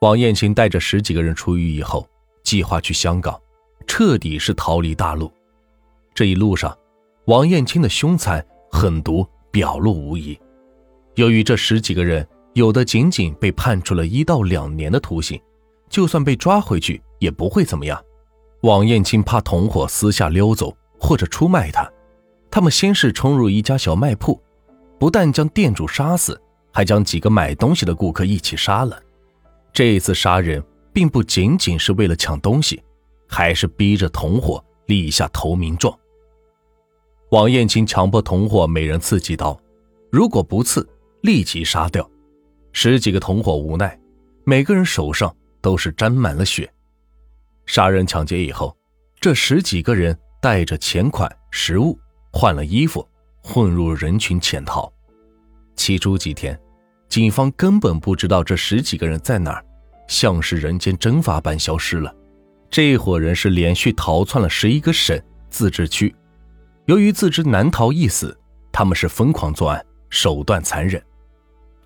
王艳青带着十几个人出狱以后，计划去香港，彻底是逃离大陆。这一路上，王艳青的凶残狠毒表露无遗。由于这十几个人有的仅仅被判处了一到两年的徒刑，就算被抓回去也不会怎么样。王艳青怕同伙私下溜走或者出卖他，他们先是冲入一家小卖铺，不但将店主杀死，还将几个买东西的顾客一起杀了。这一次杀人并不仅仅是为了抢东西，还是逼着同伙立下投名状。王艳青强迫同伙每人刺几刀，如果不刺，立即杀掉。十几个同伙无奈，每个人手上都是沾满了血。杀人抢劫以后，这十几个人带着钱款、食物，换了衣服，混入人群潜逃。起初几天，警方根本不知道这十几个人在哪儿，像是人间蒸发般消失了。这伙人是连续逃窜了十一个省、自治区，由于自知难逃一死，他们是疯狂作案，手段残忍。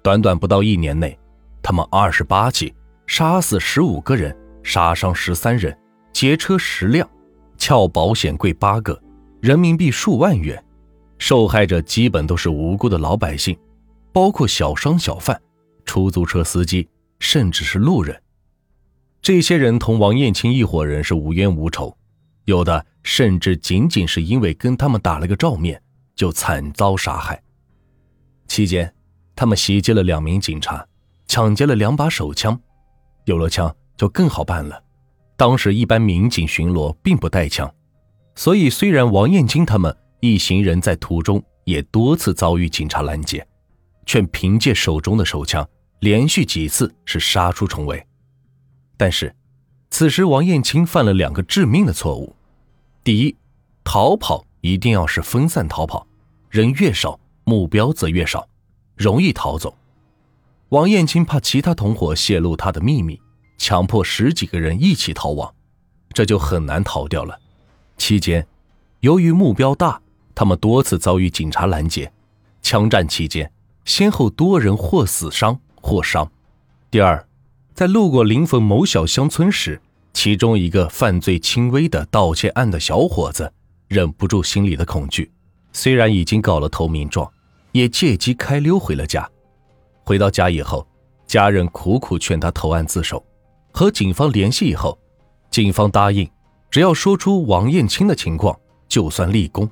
短短不到一年内，他们二十八起，杀死十五个人。杀伤十三人，劫车十辆，撬保险柜八个，人民币数万元。受害者基本都是无辜的老百姓，包括小商小贩、出租车司机，甚至是路人。这些人同王艳青一伙人是无冤无仇，有的甚至仅仅是因为跟他们打了个照面，就惨遭杀害。期间，他们袭击了两名警察，抢劫了两把手枪。有了枪。就更好办了。当时一般民警巡逻并不带枪，所以虽然王艳青他们一行人在途中也多次遭遇警察拦截，却凭借手中的手枪，连续几次是杀出重围。但是，此时王艳青犯了两个致命的错误：第一，逃跑一定要是分散逃跑，人越少，目标则越少，容易逃走。王艳青怕其他同伙泄露他的秘密。强迫十几个人一起逃亡，这就很难逃掉了。期间，由于目标大，他们多次遭遇警察拦截。枪战期间，先后多人或死伤或伤。第二，在路过临汾某小乡村时，其中一个犯罪轻微的盗窃案的小伙子忍不住心里的恐惧，虽然已经搞了投名状，也借机开溜回了家。回到家以后，家人苦苦劝他投案自首。和警方联系以后，警方答应，只要说出王艳青的情况，就算立功。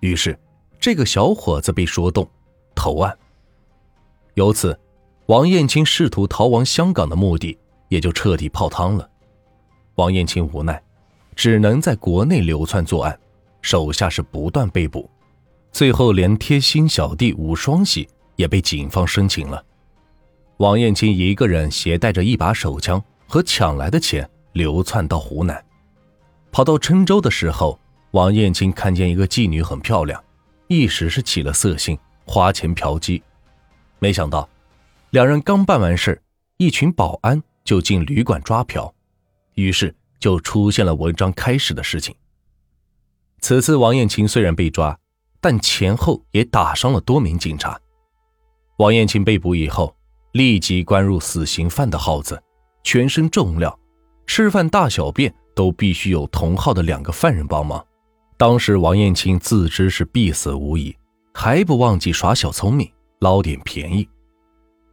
于是，这个小伙子被说动，投案。由此，王艳青试图逃亡香港的目的也就彻底泡汤了。王艳青无奈，只能在国内流窜作案，手下是不断被捕，最后连贴心小弟武双喜也被警方申请了。王艳青一个人携带着一把手枪。和抢来的钱流窜到湖南，跑到郴州的时候，王艳青看见一个妓女很漂亮，一时是起了色心，花钱嫖妓。没想到，两人刚办完事一群保安就进旅馆抓嫖，于是就出现了文章开始的事情。此次王艳青虽然被抓，但前后也打伤了多名警察。王艳青被捕以后，立即关入死刑犯的号子。全身重料，吃饭大小便都必须有同号的两个犯人帮忙。当时王艳青自知是必死无疑，还不忘记耍小聪明，捞点便宜。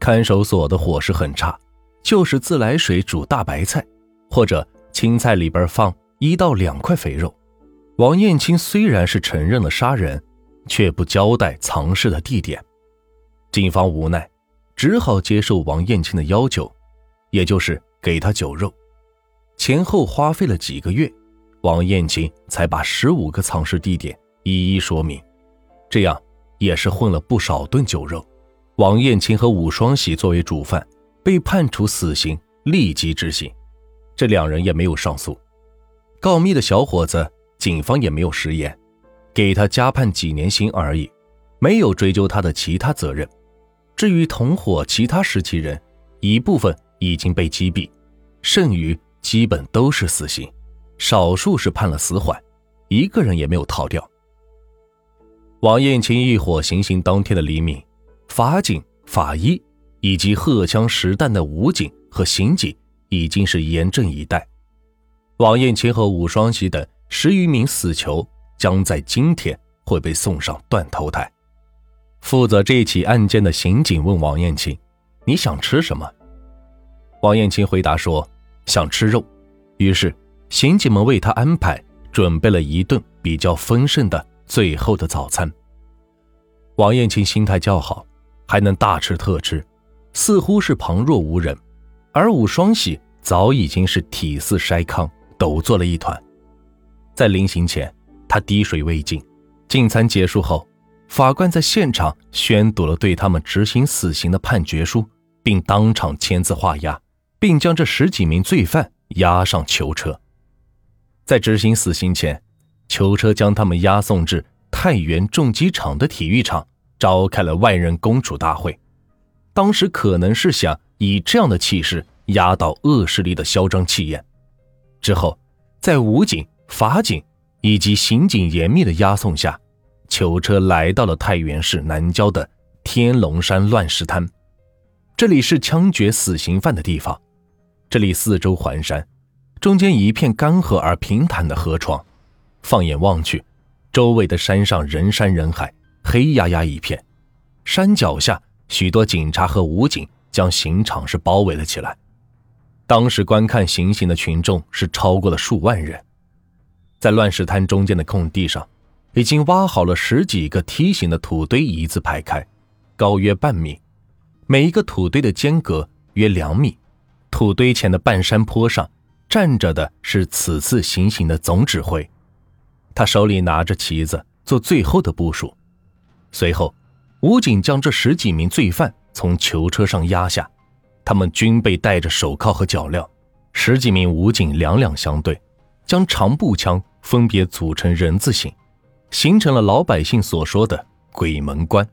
看守所的伙食很差，就是自来水煮大白菜，或者青菜里边放一到两块肥肉。王艳青虽然是承认了杀人，却不交代藏尸的地点。警方无奈，只好接受王艳青的要求。也就是给他酒肉，前后花费了几个月，王艳青才把十五个藏尸地点一一说明，这样也是混了不少顿酒肉。王艳青和武双喜作为主犯，被判处死刑，立即执行。这两人也没有上诉。告密的小伙子，警方也没有食言，给他加判几年刑而已，没有追究他的其他责任。至于同伙其他十七人，一部分。已经被击毙，剩余基本都是死刑，少数是判了死缓，一个人也没有逃掉。王艳青一伙行刑当天的黎明，法警、法医以及荷枪实弹的武警和刑警已经是严阵以待。王艳青和武双喜等十余名死囚将在今天会被送上断头台。负责这起案件的刑警问王艳青：“你想吃什么？”王艳青回答说：“想吃肉。”于是刑警们为他安排准备了一顿比较丰盛的最后的早餐。王艳青心态较好，还能大吃特吃，似乎是旁若无人；而武双喜早已经是体似筛糠。抖作了一团，在临行前，他滴水未进。进餐结束后，法官在现场宣读了对他们执行死刑的判决书，并当场签字画押，并将这十几名罪犯押上囚车。在执行死刑前，囚车将他们押送至太原重机厂的体育场，召开了万人公主大会。当时可能是想以这样的气势压倒恶势力的嚣张气焰。之后，在武警、法警以及刑警严密的押送下，囚车来到了太原市南郊的天龙山乱石滩。这里是枪决死刑犯的地方。这里四周环山，中间一片干涸而平坦的河床。放眼望去，周围的山上人山人海，黑压压一片。山脚下，许多警察和武警将刑场是包围了起来。当时观看行刑的群众是超过了数万人，在乱石滩中间的空地上，已经挖好了十几个梯形的土堆，一字排开，高约半米，每一个土堆的间隔约两米。土堆前的半山坡上站着的是此次行刑的总指挥，他手里拿着旗子做最后的部署。随后，武警将这十几名罪犯从囚车上压下。他们均被戴着手铐和脚镣，十几名武警两两相对，将长步枪分别组成人字形，形成了老百姓所说的“鬼门关”。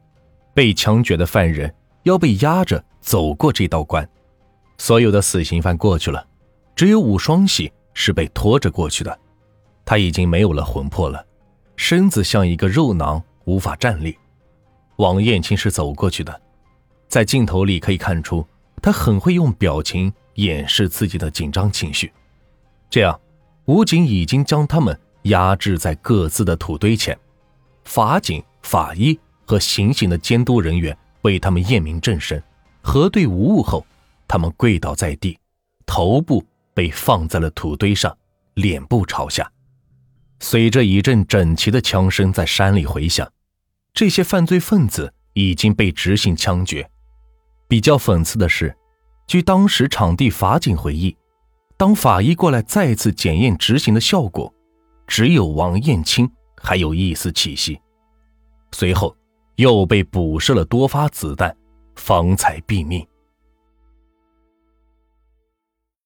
被枪决的犯人要被压着走过这道关。所有的死刑犯过去了，只有武双喜是被拖着过去的。他已经没有了魂魄了，身子像一个肉囊，无法站立。王艳青是走过去的，在镜头里可以看出。他很会用表情掩饰自己的紧张情绪，这样，武警已经将他们压制在各自的土堆前，法警、法医和行刑的监督人员为他们验明正身，核对无误后，他们跪倒在地，头部被放在了土堆上，脸部朝下。随着一阵整齐的枪声在山里回响，这些犯罪分子已经被执行枪决。比较讽刺的是，据当时场地法警回忆，当法医过来再次检验执行的效果，只有王艳青还有一丝气息。随后又被补射了多发子弹，方才毙命。